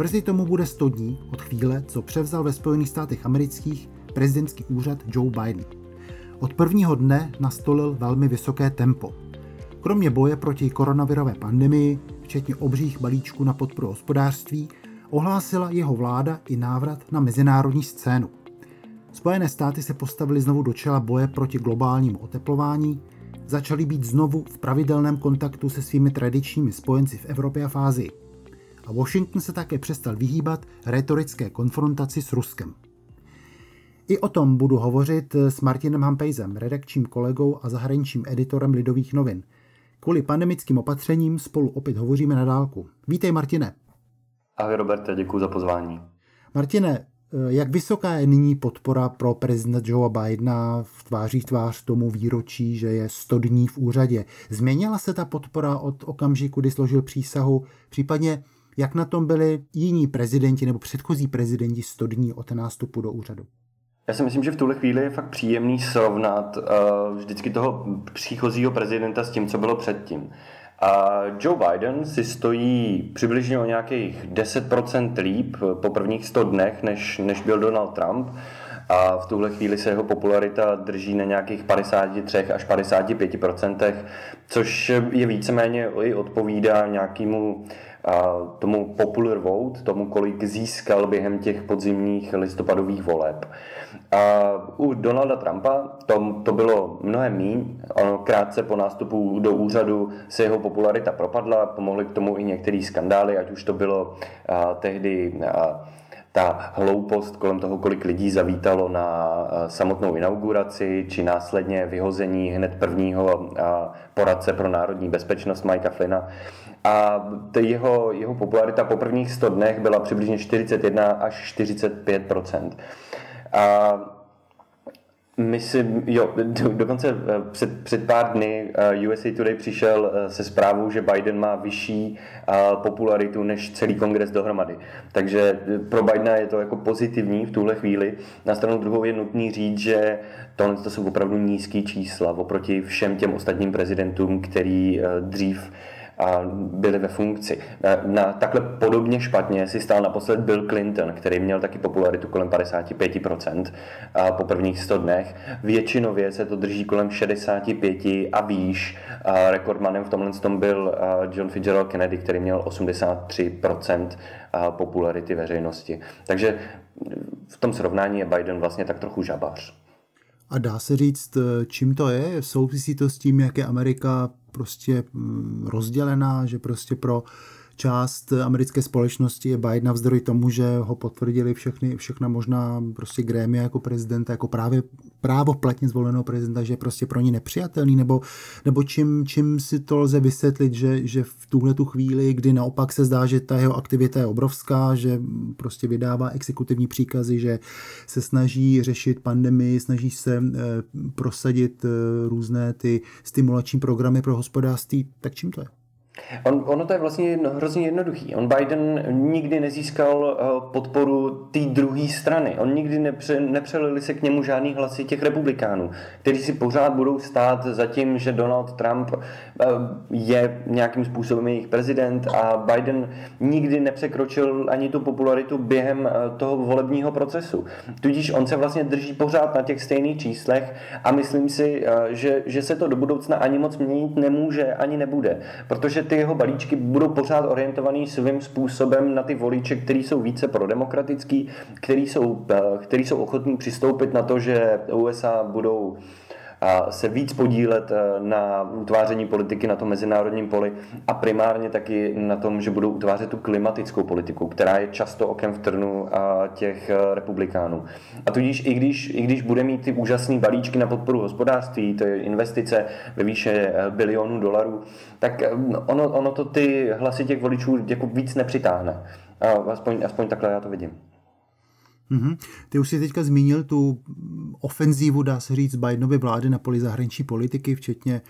Brzy tomu bude 100 dní od chvíle, co převzal ve Spojených státech amerických prezidentský úřad Joe Biden. Od prvního dne nastolil velmi vysoké tempo. Kromě boje proti koronavirové pandemii, včetně obřích balíčků na podporu hospodářství, ohlásila jeho vláda i návrat na mezinárodní scénu. Spojené státy se postavily znovu do čela boje proti globálnímu oteplování, začaly být znovu v pravidelném kontaktu se svými tradičními spojenci v Evropě a v Ázii a Washington se také přestal vyhýbat retorické konfrontaci s Ruskem. I o tom budu hovořit s Martinem Hampejzem, redakčním kolegou a zahraničním editorem Lidových novin. Kvůli pandemickým opatřením spolu opět hovoříme na dálku. Vítej Martine. Ahoj Roberte, děkuji za pozvání. Martine, jak vysoká je nyní podpora pro prezidenta Joea Bidena v tváří tvář tomu výročí, že je 100 dní v úřadě? Změnila se ta podpora od okamžiku, kdy složil přísahu, případně jak na tom byli jiní prezidenti nebo předchozí prezidenti 100 dní od nástupu do úřadu? Já si myslím, že v tuhle chvíli je fakt příjemný srovnat uh, vždycky toho příchozího prezidenta s tím, co bylo předtím. A Joe Biden si stojí přibližně o nějakých 10% líp po prvních 100 dnech, než, než byl Donald Trump. A v tuhle chvíli se jeho popularita drží na nějakých 53 až 55%, což je víceméně i odpovídá nějakému tomu popular vote, tomu, kolik získal během těch podzimních listopadových voleb. U Donalda Trumpa to, to bylo mnohem míň. Krátce po nástupu do úřadu se jeho popularita propadla, pomohly k tomu i některé skandály, ať už to bylo tehdy ta hloupost kolem toho, kolik lidí zavítalo na samotnou inauguraci, či následně vyhození hned prvního poradce pro národní bezpečnost Mikea Flynna. A jeho, jeho popularita po prvních 100 dnech byla přibližně 41 až 45% a Myslím, jo, dokonce eh, před, před pár dny eh, USA Today přišel eh, se zprávou, že Biden má vyšší popularitu než celý kongres dohromady. Takže pro Bidena je to jako pozitivní v tuhle chvíli. Na stranu druhou je nutný říct, že tohle to jsou opravdu nízké čísla oproti všem těm ostatním prezidentům, který dřív byli ve funkci. Na, na takhle podobně špatně si stál naposled Bill Clinton, který měl taky popularitu kolem 55% a po prvních 100 dnech. Většinově se to drží kolem 65 a výš. Rekordmanem v tomhle tom byl John Fitzgerald Kennedy, který měl 83% popularity veřejnosti. Takže v tom srovnání je Biden vlastně tak trochu žabař. A dá se říct, čím to je? Souvisí to s tím, jak je Amerika prostě mm, rozdělená, že prostě pro část americké společnosti je Biden navzdory tomu, že ho potvrdili všechny, všechna možná prostě grémia jako prezidenta, jako právě právo platně zvoleného prezidenta, že je prostě pro ně nepřijatelný, nebo, nebo čím, čím si to lze vysvětlit, že, že v tuhle tu chvíli, kdy naopak se zdá, že ta jeho aktivita je obrovská, že prostě vydává exekutivní příkazy, že se snaží řešit pandemii, snaží se e, prosadit e, různé ty stimulační programy pro hospodářství, tak čím to je? On, ono to je vlastně hrozně jednoduchý. On Biden nikdy nezískal eh, podporu té druhé strany. On nikdy nepře, nepřelili se k němu žádný hlasy těch republikánů, kteří si pořád budou stát za tím, že Donald Trump eh, je nějakým způsobem jejich prezident a Biden nikdy nepřekročil ani tu popularitu během eh, toho volebního procesu. Tudíž on se vlastně drží pořád na těch stejných číslech a myslím si, že, že se to do budoucna ani moc měnit nemůže, ani nebude. Protože ty jeho balíčky budou pořád orientovaný svým způsobem na ty voliče, kteří jsou více prodemokratický, kteří jsou, eh, který jsou ochotní přistoupit na to, že USA budou se víc podílet eh, na utváření politiky na tom mezinárodním poli a primárně taky na tom, že budou utvářet tu klimatickou politiku, která je často okem v trnu těch eh, republikánů. A tudíž i když, i když bude mít ty úžasné balíčky na podporu hospodářství, to je investice ve výše eh, bilionů dolarů, tak ono, ono to ty hlasy těch voličů jako víc nepřitáhne. Aspoň, aspoň takhle já to vidím. Mm-hmm. Ty už jsi teďka zmínil tu ofenzívu, dá se říct, Bidenovy vlády na poli zahraniční politiky, včetně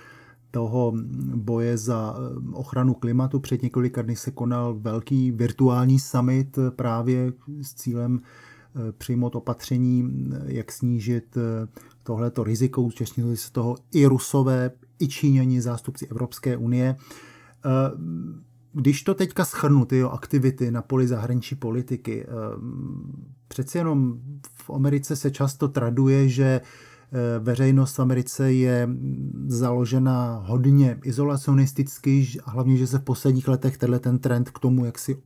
toho boje za eh, ochranu klimatu. Před několika dny se konal velký virtuální summit právě s cílem eh, přijmout opatření, jak snížit eh, tohleto riziko. Účastnili se toho i Rusové, i Číňani, zástupci Evropské unie. Když to teďka schrnu, ty aktivity na poli zahraniční politiky, přeci jenom v Americe se často traduje, že Eh, veřejnost v Americe je založena hodně izolacionisticky a hlavně, že se v posledních letech tenhle ten trend k tomu, jak si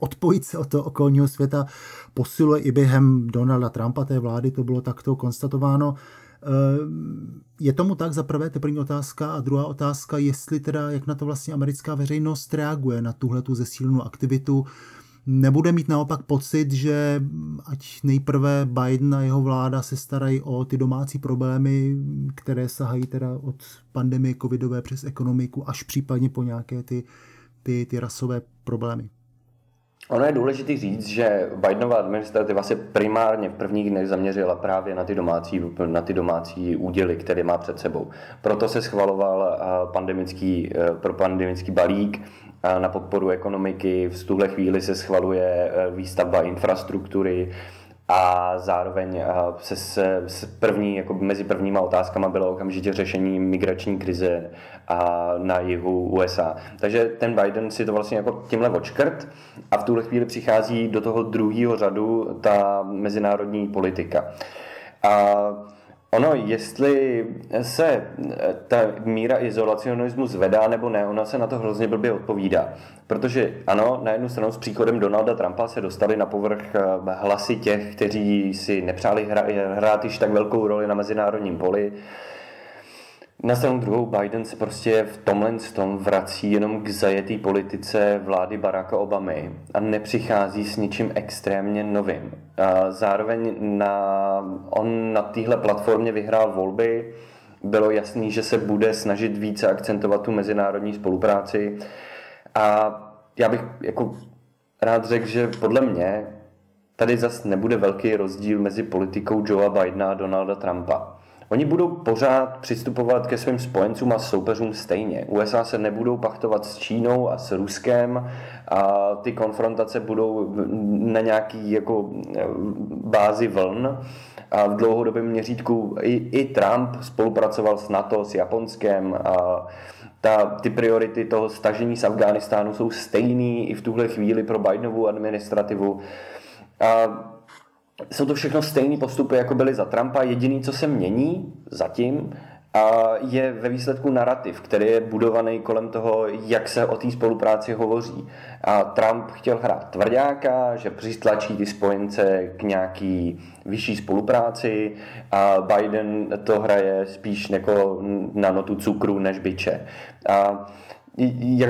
odpojit se od toho okolního světa posiluje i během Donalda Trumpa té vlády, to bylo takto konstatováno. Eh, je tomu tak, za prvé, to první otázka, a druhá otázka, jestli teda, jak na to vlastně americká veřejnost reaguje na tuhle tu zesílenou aktivitu, nebude mít naopak pocit, že ať nejprve Biden a jeho vláda se starají o ty domácí problémy, které sahají teda od pandemie covidové přes ekonomiku až případně po nějaké ty, ty, ty rasové problémy. Ono je důležité říct, že Bidenova administrativa se primárně v prvních dnech zaměřila právě na ty domácí, na ty domácí úděly, které má před sebou. Proto se schvaloval pandemický, e, pro pandemický balík na podporu ekonomiky. V tuhle chvíli se schvaluje e, výstavba infrastruktury a zároveň e, se, se, se první, jako mezi prvníma otázkama bylo okamžitě řešení migrační krize a na jihu USA. Takže ten Biden si to vlastně jako tímhle očkrt a v tuhle chvíli přichází do toho druhého řadu ta mezinárodní politika. A Ono, jestli se eh, ta míra izolacionismu zvedá nebo ne, ona se na to hrozně blbě odpovídá. Protože ano, na jednu stranu s příchodem Donalda Trumpa se dostali na povrch eh, hlasy těch, kteří si nepřáli hrát již tak velkou roli na mezinárodním poli. Na stranu druhou Biden se prostě v tomhle tom vrací jenom k zajetý politice vlády Baracka Obamy a nepřichází s ničím extrémně novým. A zároveň na, on na téhle platformě vyhrál volby, bylo jasný, že se bude snažit více akcentovat tu mezinárodní spolupráci a já bych jako rád řekl, že podle mě tady zas nebude velký rozdíl mezi politikou Joea Bidena a Donalda Trumpa. Oni budou pořád přistupovat ke svým spojencům a soupeřům stejně. USA se nebudou pachtovat s Čínou a s Ruskem a ty konfrontace budou na nějaký jako bázi vln. A v dlouhodobém měřítku i, i Trump spolupracoval s NATO, s Japonskem a ta, ty priority toho stažení z Afghánistánu jsou stejný i v tuhle chvíli pro Bidenovu administrativu. A jsou to všechno stejné postupy, jako byly za Trumpa. Jediný, co se mění zatím, a je ve výsledku narrativ, který je budovaný kolem toho, jak se o té spolupráci hovoří. A Trump chtěl hrát tvrdáka, že přistlačí ty spojence k nějaký vyšší spolupráci a Biden to hraje spíš jako na notu cukru než byče. A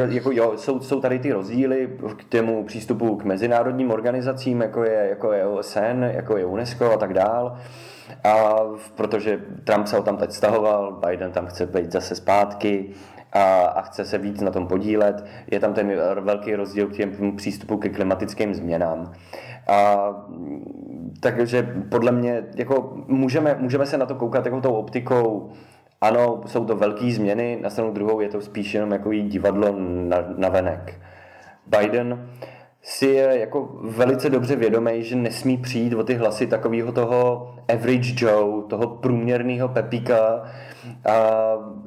jako jo, jsou, jsou tady ty rozdíly k tomu přístupu k mezinárodním organizacím, jako je, jako je OSN, jako je UNESCO a tak dál. A protože Trump se ho tam teď stahoval, Biden tam chce být zase zpátky a, a chce se víc na tom podílet. Je tam ten velký rozdíl k těm přístupu ke klimatickým změnám. A, takže podle mě jako můžeme, můžeme se na to koukat jako tou optikou ano, jsou to velké změny, na stranu druhou je to spíš jenom jako divadlo na, na venek. Biden si je jako velice dobře vědomý, že nesmí přijít o ty hlasy takového toho average Joe, toho průměrného Pepíka, a,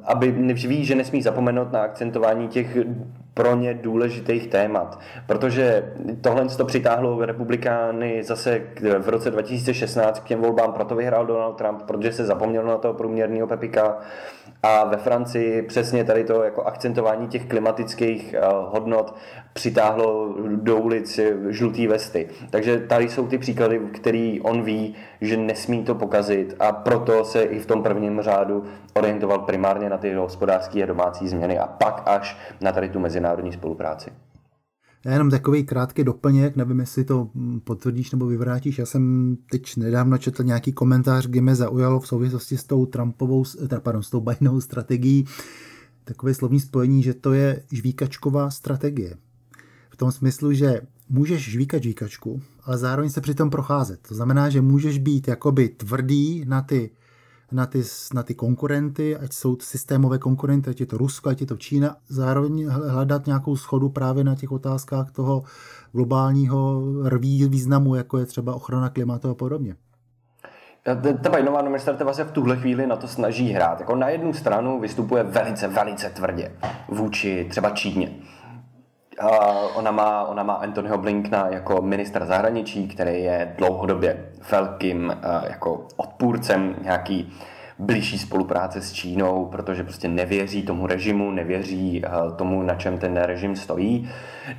aby ví, že nesmí zapomenout na akcentování těch pro ně důležitých témat. Protože tohle to přitáhlo republikány zase v roce 2016 k těm volbám, proto vyhrál Donald Trump, protože se zapomněl na toho průměrného Pepika. A ve Francii přesně tady to jako akcentování těch klimatických eh, hodnot přitáhlo do ulic žlutý vesty. Takže tady jsou ty příklady, který on ví, že nesmí to pokazit a proto se i v tom prvním řádu orientoval primárně na ty hospodářské a domácí změny a pak až na tady tu mezinárodní spolupráci. Já jenom takový krátký doplněk, nevím, jestli to potvrdíš nebo vyvrátíš. Já jsem teď nedávno četl nějaký komentář, kde mě zaujalo v souvislosti s tou Trumpovou, pardon, s tou Bidenovou strategií, takové slovní spojení, že to je žvíkačková strategie. V tom smyslu, že můžeš žvíkat žvíkačku, ale zároveň se přitom procházet. To znamená, že můžeš být jakoby tvrdý na ty, na ty, na ty konkurenty, ať jsou systémové konkurenty, ať je to Rusko, ať je to Čína, zároveň hledat nějakou schodu právě na těch otázkách toho globálního rví významu, jako je třeba ochrana klimatu a podobně. Ta Bidenová administrativa se v tuhle chvíli na to snaží hrát. Jako na jednu stranu vystupuje velice, velice tvrdě vůči třeba Číně. Ona, má, ona má Anthonyho Blinkna jako ministra zahraničí, který je dlouhodobě velkým jako odpůrcem nějaký blížší spolupráce s Čínou, protože prostě nevěří tomu režimu, nevěří eh, tomu, na čem ten režim stojí.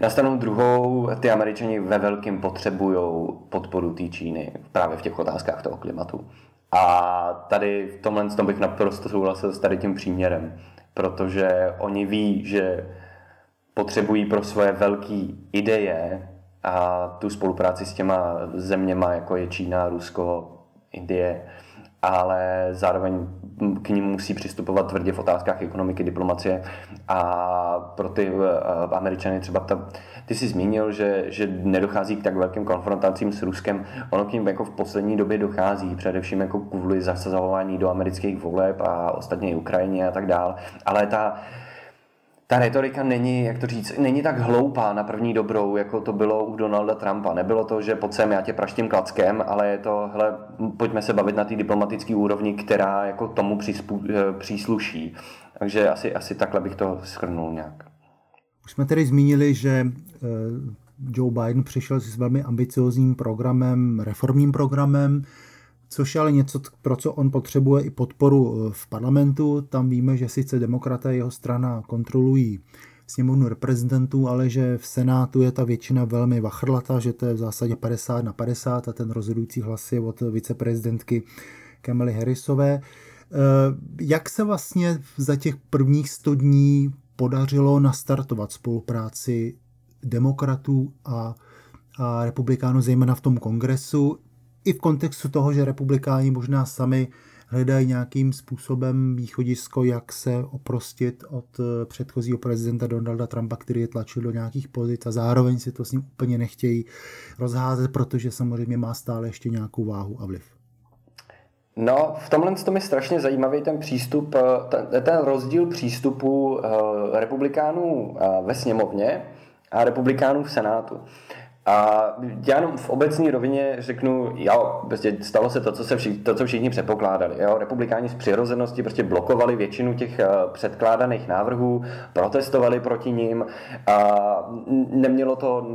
Na stranu druhou ty američani ve velkém potřebují podporu té Číny právě v těch otázkách toho klimatu. A tady v tomhle tom bych naprosto souhlasil s tady tím příměrem, protože oni ví, že potřebují pro svoje velké ideje a tu spolupráci s těma zeměma, jako je Čína, Rusko, Indie, ale zároveň k ním musí přistupovat tvrdě v otázkách ekonomiky, diplomacie a pro ty uh, američany třeba ta, ty jsi zmínil, že, že nedochází k tak velkým konfrontacím s Ruskem, ono k ním jako v poslední době dochází, především jako kvůli zasazování do amerických voleb a ostatně i Ukrajině a tak dál, ale ta ta retorika není, jak to říct, není tak hloupá na první dobrou, jako to bylo u Donalda Trumpa. Nebylo to, že pojď sem, já tě praštím klackem, ale je to, hele, pojďme se bavit na té diplomatické úrovni, která jako tomu přispů, eh, přísluší. Takže asi, asi takhle bych to schrnul nějak. Už jsme tedy zmínili, že eh, Joe Biden přišel s velmi ambiciozním programem, reformním programem, což je ale něco, pro co on potřebuje i podporu eh, v parlamentu. Tam víme, že sice demokraté jeho strana kontrolují sněmovnu reprezentantů, ale že v Senátu je ta většina velmi vachrlata, že to je v zásadě 50 na 50 a ten rozhodující hlas je od viceprezidentky Kamely Harrisové. Eh, jak se vlastně za těch prvních 100 dní podařilo nastartovat spolupráci demokratů a, a republikánů, zejména v tom kongresu, i v kontextu toho, že republikáni možná sami hledají nějakým způsobem východisko, jak se oprostit od eh, předchozího prezidenta Donalda Trumpa, který je tlačil do nějakých pozic a zároveň si to s ním úplně nechtějí rozházet, protože samozřejmě má stále ještě nějakou váhu a vliv. No, v tomhle tom je strašně zajímavý ten přístup, eh, ten, ten rozdíl přístupu uh, republikánů ve sněmovně a republikánů v Senátu. A já jenom v obecní rovině řeknu, jo, prostě stalo se to, co, se všichni, to, co všichni předpokládali. Jo. Republikáni z přirozenosti prostě blokovali většinu těch uh, předkládaných návrhů, protestovali proti ním a nemělo to...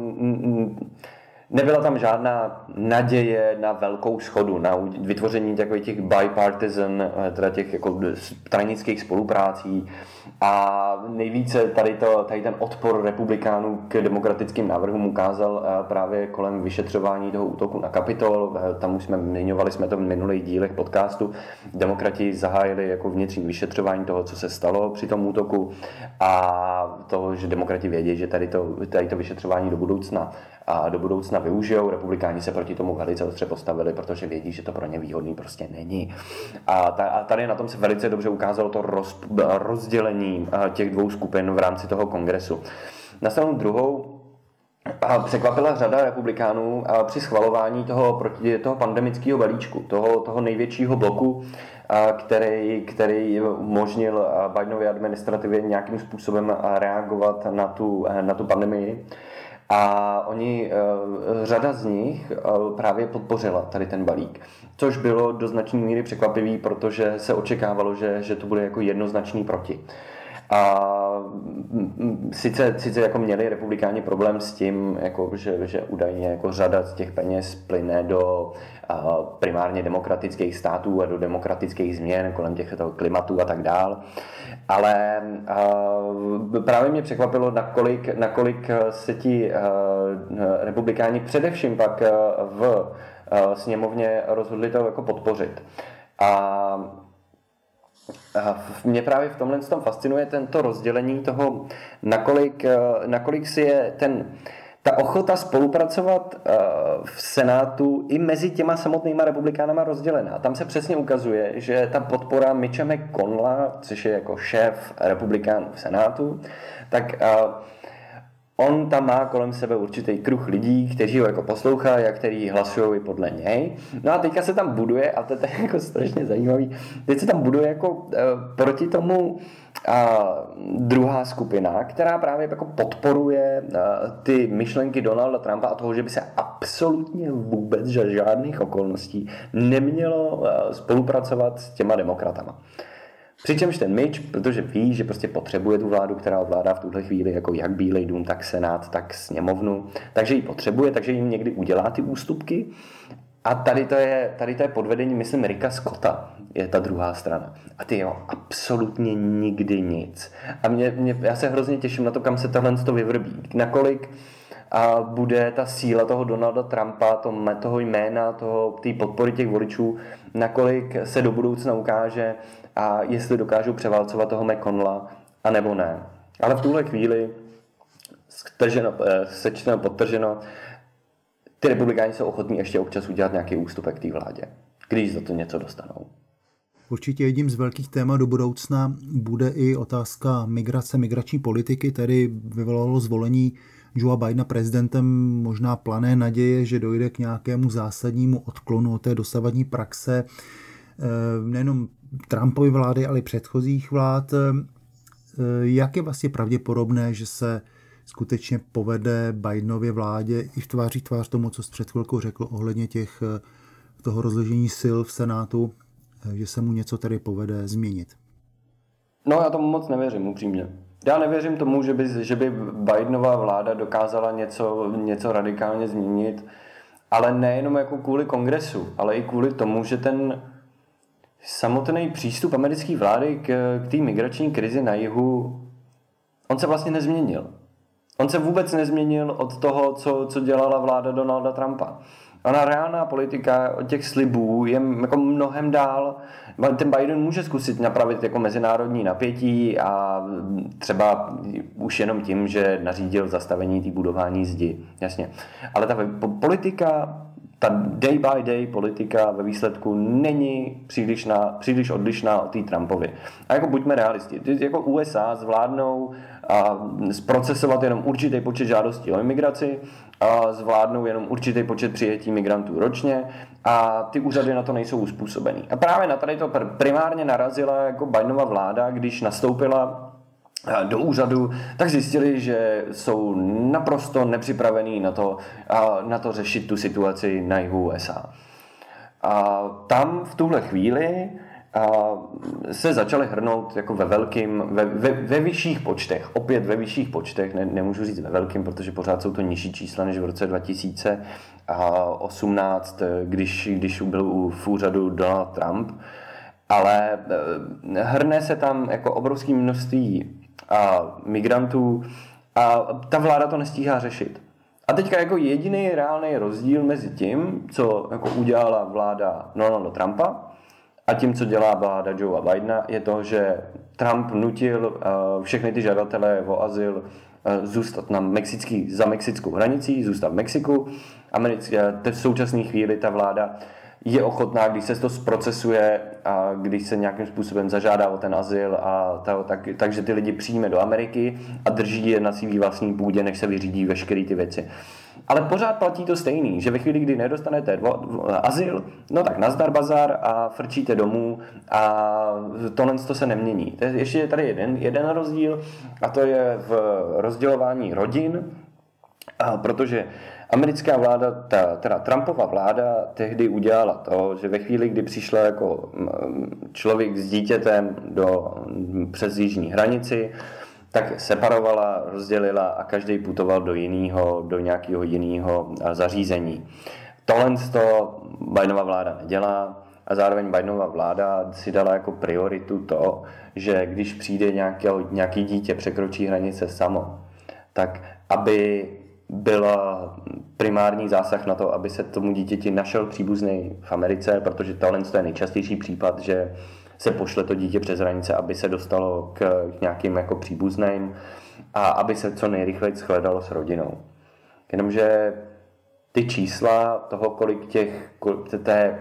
Nebyla tam žádná naděje na velkou schodu, na vytvoření takových těch bipartisan, eh, teda těch jako stranických spoluprácí. A nejvíce tady, to, tady ten odpor republikánů k demokratickým návrhům ukázal eh, právě kolem vyšetřování toho útoku na Kapitol. Eh, tam už jsme zmiňovali jsme to v minulých dílech podcastu. Demokrati zahájili jako vnitřní vyšetřování toho, co se stalo při tom útoku a toho, že demokrati vědí, že tady to, tady to vyšetřování do budoucna a do budoucna využijou. Republikáni se proti tomu velice ostře postavili, protože vědí, že to pro ně výhodný prostě není. A, ta, a tady na tom se velice dobře ukázalo to roz, rozdělení těch dvou skupin v rámci toho kongresu. Na stranu druhou a překvapila řada republikánů při schvalování toho, proti, toho pandemického balíčku, toho, toho největšího bloku, který, který umožnil Bidenově administrativě nějakým způsobem reagovat na tu, na tu pandemii. A oni, eh, řada z nich eh, právě podpořila tady ten balík, což bylo do značné míry překvapivý, protože se očekávalo, že, že to bude jako jednoznačný proti. A sice, sice jako měli republikáni problém s tím, jako, že, že údajně jako řada z těch peněz plyne do primárně demokratických států a do demokratických změn kolem těchto klimatů a tak dál. Ale právě mě překvapilo, nakolik, nakolik se ti republikáni především pak v sněmovně rozhodli to jako podpořit. A mě právě v tomhle tom fascinuje tento rozdělení toho, nakolik, nakolik si je ten ta ochota spolupracovat eh, v Senátu i mezi těma samotnýma republikánama rozdělená. Tam se přesně ukazuje, že ta podpora Mitcha McConnella, což je jako šéf republikánů v Senátu, tak eh, on tam má kolem sebe určitý kruh lidí, kteří ho jako poslouchají a kteří hlasují podle něj. No a teďka se tam buduje, a to je jako strašně zajímavý, teď se tam buduje jako uh, proti tomu a druhá skupina, která právě jako podporuje uh, ty myšlenky Donalda Trumpa a toho, že by se absolutně vůbec za žádných okolností nemělo spolupracovat s těma demokratama. Přičemž ten Mitch, protože ví, že prostě potřebuje tu vládu, která ovládá v tuhle chvíli jako jak Bílej dům, tak Senát, tak sněmovnu, takže ji potřebuje, takže jim někdy udělá ty ústupky. A tady to je, tady to je podvedení, myslím, Rika Scotta, je ta druhá strana. A ty jo, absolutně nikdy nic. A mě, mě, já se hrozně těším na to, kam se tohle to vyvrbí. Nakolik a bude ta síla toho Donalda Trumpa, to, toho jména, toho, té podpory těch voličů, nakolik se do budoucna ukáže, a jestli dokážou převálcovat toho McConnella, anebo ne. Ale v tuhle chvíli, strženo, eh, sečteno, podtrženo, ty republikáni jsou ochotní ještě občas udělat nějaký ústupek té vládě, když za to něco dostanou. Určitě jedním z velkých témat do budoucna bude i otázka migrace, migrační politiky, tedy vyvolalo zvolení Joea Bidena prezidentem možná plané naděje, že dojde k nějakému zásadnímu odklonu od té dosavadní praxe nejenom Trumpovy vlády, ale i předchozích vlád. Eh, jak je vlastně pravděpodobné, že se skutečně povede Bidenově vládě i v tváří tvář tomu, co jsi před chvilkou řekl ohledně těch, eh, toho rozložení sil v Senátu, eh, že se mu něco tady povede změnit? No já tomu moc nevěřím, upřímně. Já nevěřím tomu, že by, že by Bidenová vláda dokázala něco, něco radikálně změnit, ale nejenom jako kvůli kongresu, ale i kvůli tomu, že ten samotný přístup americké vlády k, k té migrační krizi na jihu, on se vlastně nezměnil. On se vůbec nezměnil od toho, co, co dělala vláda Donalda Trumpa. Ona reálná politika od těch slibů je jako mnohem dál. Ten Biden může zkusit napravit jako mezinárodní napětí a třeba už jenom tím, že nařídil zastavení té budování zdi. Jasně. Ale ta politika ta day by day politika ve výsledku není přílišná, příliš odlišná od té Trumpovy. A jako buďme realisti, ty jako USA zvládnou a zprocesovat jenom určitý počet žádostí o imigraci, a zvládnou jenom určitý počet přijetí migrantů ročně a ty úřady na to nejsou uspůsobený. A právě na tady to primárně narazila jako Bidenova vláda, když nastoupila do úřadu, tak zjistili, že jsou naprosto nepřipravení na to, na to řešit tu situaci na jihu USA. A tam v tuhle chvíli se začaly hrnout jako ve velkým, ve, ve, ve vyšších počtech, opět ve vyšších počtech, ne, nemůžu říct ve velkým, protože pořád jsou to nižší čísla než v roce 2018, když, když byl v úřadu Donald Trump, ale eh, hrne se tam jako obrovské množství a migrantů a ta vláda to nestíhá řešit. A teďka jako jediný reálný rozdíl mezi tím, co jako udělala vláda Donalda Trumpa a tím, co dělá vláda Joea Bidena, je to, že Trump nutil všechny ty žadatele o azyl zůstat na mexický, za mexickou hranicí, zůstat v Mexiku. Americké, v současné chvíli ta vláda je ochotná, když se to zprocesuje a když se nějakým způsobem zažádá o ten azyl a ta, tak, takže ty lidi přijme do Ameriky a drží je na svý vlastní půdě, než se vyřídí veškeré ty věci. Ale pořád platí to stejný, že ve chvíli, kdy nedostanete dvo, azyl, no tak nazdar bazar a frčíte domů a tohle to se nemění. To je, ještě je tady jeden, jeden rozdíl a to je v rozdělování rodin, protože Americká vláda, ta, teda Trumpova vláda tehdy udělala to, že ve chvíli, kdy přišla jako člověk s dítětem do, přes jižní hranici, tak separovala, rozdělila a každý putoval do jiného, do nějakého jiného zařízení. Tohle to Bidenova vláda nedělá a zároveň Bidenova vláda si dala jako prioritu to, že když přijde nějaký, nějaký dítě, překročí hranice samo, tak aby byla primární zásah na to, aby se tomu dítěti našel příbuzný v Americe, protože tohle je nejčastější případ, že se pošle to dítě přes hranice, aby se dostalo k, k nějakým jako příbuzným a aby se co nejrychleji shledalo s rodinou. Jenomže ty čísla toho, kolik těch, kolik té,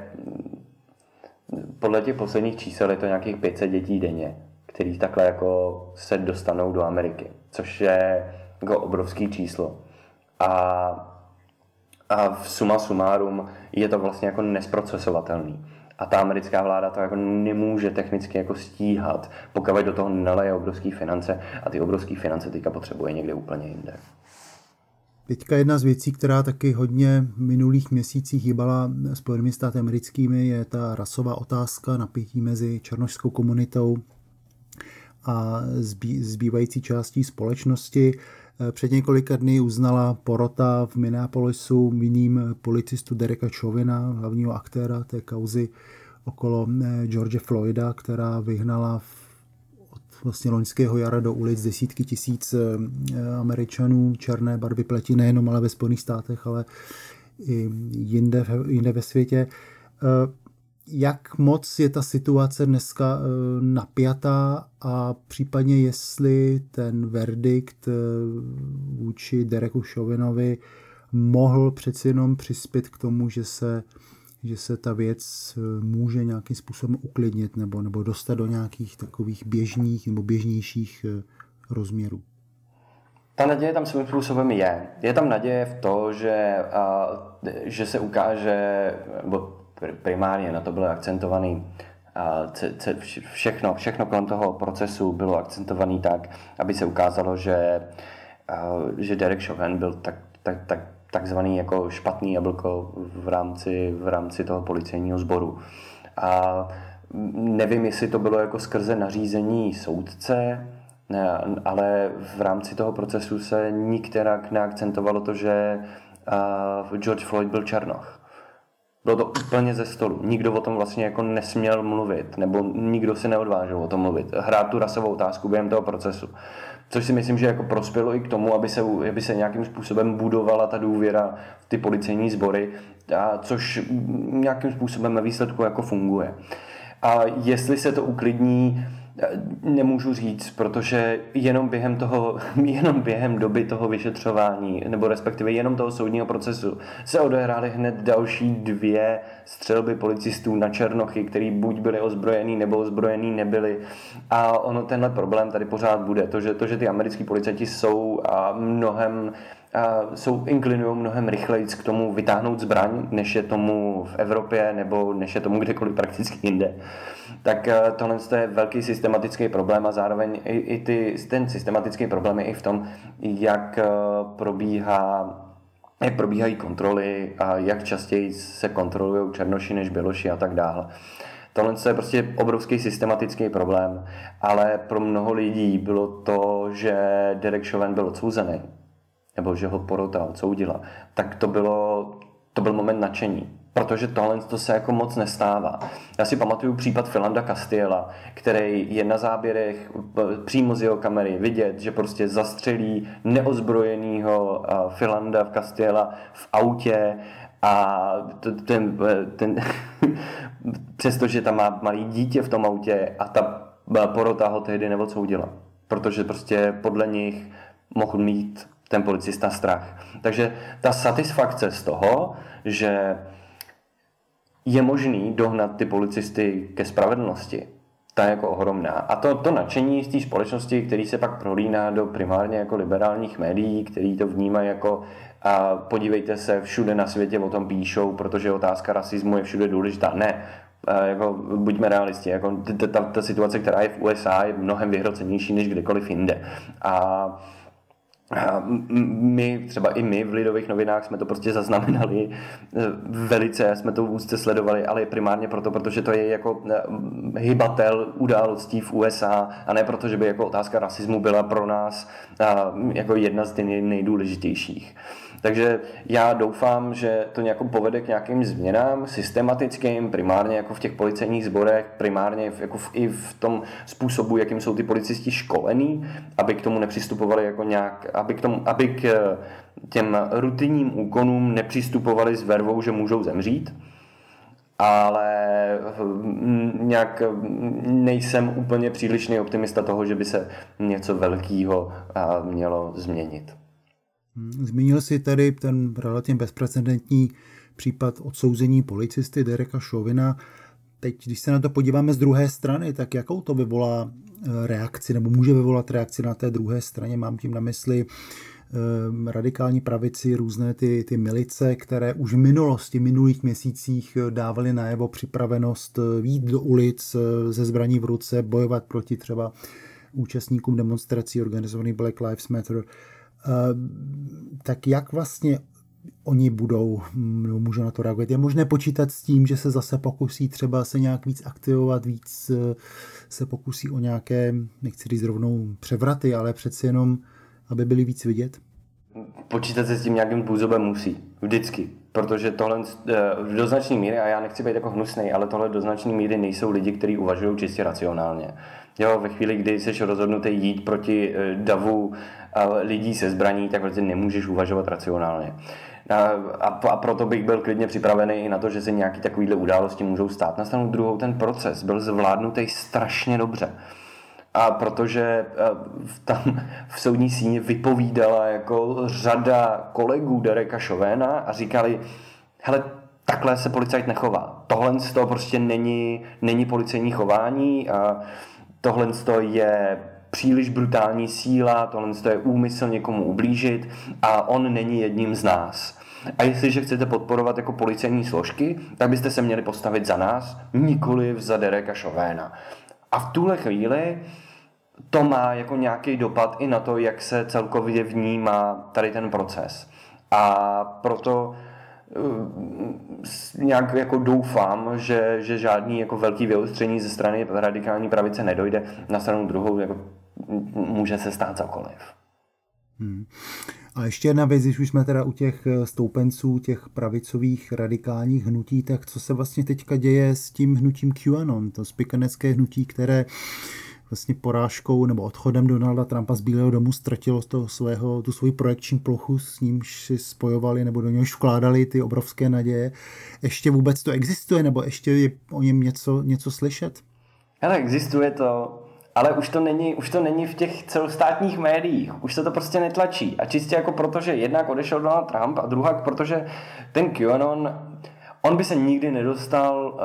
podle těch posledních čísel je to nějakých 500 dětí denně, který takhle jako se dostanou do Ameriky, což je jako obrovský číslo. A, a v suma sumárum je to vlastně jako nesprocesovatelný. A ta americká vláda to jako nemůže technicky jako stíhat, pokud do toho neleje obrovské finance a ty obrovské finance teďka potřebuje někde úplně jinde. Teďka jedna z věcí, která taky hodně v minulých měsících hýbala Spojenými státy americkými, je ta rasová otázka napětí mezi černožskou komunitou a zbývající částí společnosti. Před několika dny uznala porota v Minneapolisu viním policistu Dereka Chauvina, hlavního aktéra té kauzy okolo eh, George Floyda, která vyhnala od vlastně loňského jara do ulic desítky tisíc eh, Američanů černé barvy pleti, nejenom ale ve Spojených státech, ale i jinde, jinde ve světě. Jak moc je ta situace dneska eh, napjatá a případně jestli ten verdikt eh, vůči Dereku Šovinovi mohl přeci jenom přispět k tomu, že se, že se ta věc eh, může nějakým způsobem uklidnit nebo, nebo dostat do nějakých takových běžných nebo běžnějších rozměrů. Ta naděje tam svým způsobem je. Je tam naděje v to, že, a, že se ukáže, nebo primárně na to bylo akcentovaný všechno, všechno kolem toho procesu bylo akcentovaný tak, aby se ukázalo, že, že Derek Chauvin byl tak, tak, tak, takzvaný jako špatný jablko v rámci, v rámci toho policejního sboru. A nevím, jestli to bylo jako skrze nařízení soudce, ale v rámci toho procesu se nikterak neakcentovalo to, že George Floyd byl černoch. Bylo to úplně ze stolu. Nikdo o tom vlastně jako nesměl mluvit, nebo nikdo si neodvážil o tom mluvit. Hrát tu rasovou otázku během toho procesu. Což si myslím, že jako prospělo i k tomu, aby se, aby se nějakým způsobem budovala ta důvěra v ty policejní sbory, a což nějakým způsobem ve výsledku jako funguje. A jestli se to uklidní, Nemůžu říct, protože jenom během toho, jenom během doby toho vyšetřování, nebo respektive jenom toho soudního procesu, se odehrály hned další dvě střelby policistů na Černochy, který buď byli ozbrojený, nebo ozbrojený nebyli. A ono tenhle problém tady pořád bude. To, že, to, že ty americký policajti jsou a mnohem jsou inklinují mnohem rychleji k tomu vytáhnout zbraň, než je tomu v Evropě nebo než je tomu kdekoliv prakticky jinde. Tak eh, tohle je velký systematický problém a zároveň i, i ty, ten systematický problém je i v tom, jak eh, probíhá jak probíhají kontroly a jak častěji se kontrolují černoši než běloši a tak dále. Tohle je prostě obrovský systematický problém, ale pro mnoho lidí bylo to, že Derek Chauvin byl odsouzený, nebo že ho porota odsoudila, tak to, bylo, to byl moment nadšení protože tohle to se jako moc nestává. Já si pamatuju případ Filanda Castiela, který je na záběrech přímo z jeho kamery vidět, že prostě zastřelí neozbrojenýho Filanda v Castiela v autě a ten, ten přestože tam má malý dítě v tom autě a ta porota ho tehdy neodsoudila. Protože prostě podle nich mohl mít ten policista strach. Takže ta satisfakce z toho, že je možný dohnat ty policisty ke spravedlnosti. Ta je jako ohromná. A to, to nadšení z té společnosti, který se pak prolíná do primárně jako liberálních médií, který to vnímají jako a podívejte se, všude na světě o tom píšou, protože otázka rasismu je všude důležitá. Ne, jako, buďme realisti, jako, ta, ta, ta situace, která je v USA, je mnohem vyhrocenější než kdekoliv jinde. A my, třeba i my v Lidových novinách jsme to prostě zaznamenali eh, velice, jsme to úzce sledovali, ale primárně proto, protože to je jako eh, hybatel událostí v USA a ne proto, že by jako otázka rasismu byla pro nás jako jedna z těch nejdůležitějších. Takže já doufám, že to nějakou povede k nějakým změnám systematickým, primárně jako v těch policejních sborech, primárně jako v, i v tom způsobu, jakým jsou ty policisti školení, aby k tomu nepřistupovali jako nějak, aby k, tomu, aby k eh, těm rutinním úkonům nepřistupovali s vervou, že můžou zemřít, ale hm, nějak hm, nejsem úplně přílišný optimista toho, že by se něco velkého eh, mělo změnit. Hmm, zmínil si tady ten relativně bezprecedentní případ odsouzení policisty Dereka Šovina. Teď, když se na to podíváme z druhé strany, tak jakou to vyvolá eh, reakci, nebo může vyvolat reakci na té druhé straně? Mám tím na mysli radikální pravici různé ty, ty milice, které už v minulosti, minulých měsících dávaly najevo připravenost výjít do ulic ze zbraní v ruce, bojovat proti třeba účastníkům demonstrací organizovaný Black Lives Matter. Tak jak vlastně oni budou, no, můžou na to reagovat. Je možné počítat s tím, že se zase pokusí třeba se nějak víc aktivovat, víc eh, se pokusí o nějaké, nechci říct rovnou převraty, ale přeci jenom, aby byli víc vidět? Počítat se s tím nějakým způsobem musí. Vždycky. Protože tohle eh, do značné míry, a já nechci být jako hnusný, ale tohle do značné míry nejsou lidi, kteří uvažují čistě racionálně. Jo, ve chvíli, kdy jsi rozhodnutý jít proti eh, davu lidí se zbraní, tak vlastně nemůžeš uvažovat racionálně. A, a proto bych byl klidně připravený i na to, že se nějaké takovéhle události můžou stát. Na stranu druhou ten proces byl zvládnutý strašně dobře. A protože tam v soudní síni vypovídala jako řada kolegů Dereka Šovéna a říkali, hele, takhle se policajt nechová. Tohle z toho prostě není, není policejní chování a tohle je příliš brutální síla, tohle je úmysl někomu ublížit a on není jedním z nás. A jestliže chcete podporovat jako policejní složky, tak byste se měli postavit za nás, nikoli za Dereka Šovéna. A v tuhle chvíli to má jako nějaký dopad i na to, jak se celkově vnímá tady ten proces. A proto nějak jako doufám, že, že žádný jako velký vyostření ze strany radikální pravice nedojde. Na stranu druhou jako může se stát cokoliv. Hmm. A ještě jedna věc, když už jsme teda u těch eh, stoupenců, těch pravicových radikálních hnutí, tak co se vlastně teďka děje s tím hnutím QAnon, to spikanecké hnutí, které vlastně porážkou nebo odchodem Donalda Trumpa z Bílého domu ztratilo to svého, tu svoji projekční plochu, s nímž si spojovali nebo do něhož vkládali ty obrovské naděje. Ještě vůbec to existuje nebo ještě je o něm něco, něco slyšet? Ale existuje to, ale už to, není, už to není v těch celostátních médiích. Už se to prostě netlačí. A čistě jako proto, že jednak odešel Donald Trump a druhá protože ten QAnon On by se nikdy nedostal uh,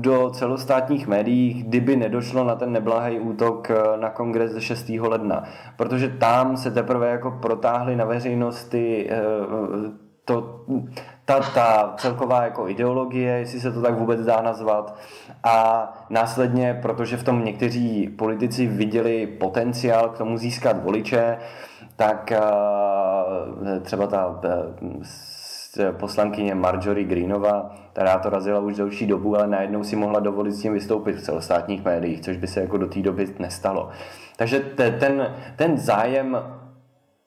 do celostátních médií, kdyby nedošlo na ten neblahý útok uh, na kongres ze 6. ledna. Protože tam se teprve jako protáhly na veřejnosti uh, to, ta, ta celková jako ideologie, jestli se to tak vůbec dá nazvat. A následně, protože v tom někteří politici viděli potenciál k tomu získat voliče, tak třeba ta poslankyně Marjorie Greenova, která to razila už delší dobu, ale najednou si mohla dovolit s tím vystoupit v celostátních médiích, což by se jako do té doby nestalo. Takže ten, ten zájem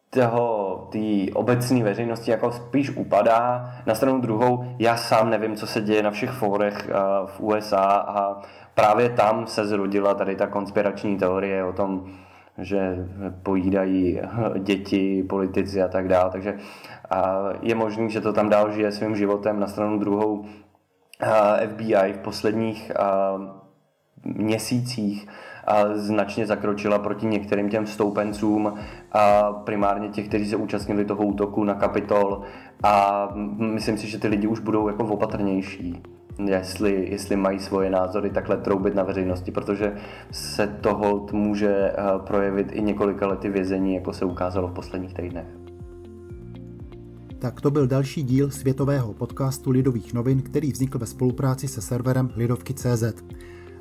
toho, té obecné veřejnosti jako spíš upadá. Na stranu druhou, já sám nevím, co se děje na všech fórech v USA a právě tam se zrodila tady ta konspirační teorie o tom, že pojídají děti, politici a tak dále. Takže je možný, že to tam dál žije svým životem. Na stranu druhou FBI v posledních měsících značně zakročila proti některým těm stoupencům, primárně těch, kteří se účastnili toho útoku na Kapitol a myslím si, že ty lidi už budou jako opatrnější jestli, jestli mají svoje názory takhle troubit na veřejnosti, protože se toho může eh, projevit i několika lety vězení, jako se ukázalo v posledních týdnech. Tak to byl další díl světového podcastu Lidových novin, který vznikl ve spolupráci se serverem Lidovky.cz.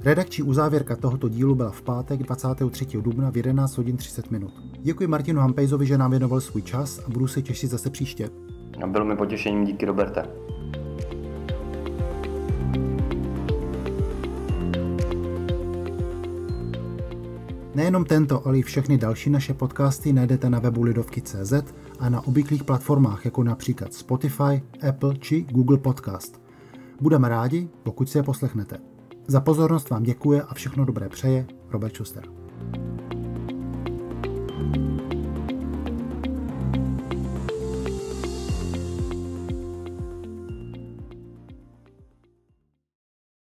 Redakční uzávěrka tohoto dílu byla v pátek 23. dubna v 11 hodin 30 minut. Děkuji Martinu Hampejzovi, že nám věnoval svůj čas a budu se těšit zase příště. Bylo mi potěšením, díky Roberte. Nejenom tento, ale i všechny další naše podcasty najdete na webu Lidovky.cz a na obvyklých platformách, jako například Spotify, Apple či Google Podcast. Budeme rádi, pokud si je poslechnete. Za pozornost vám děkuje a všechno dobré přeje Robert Schuster.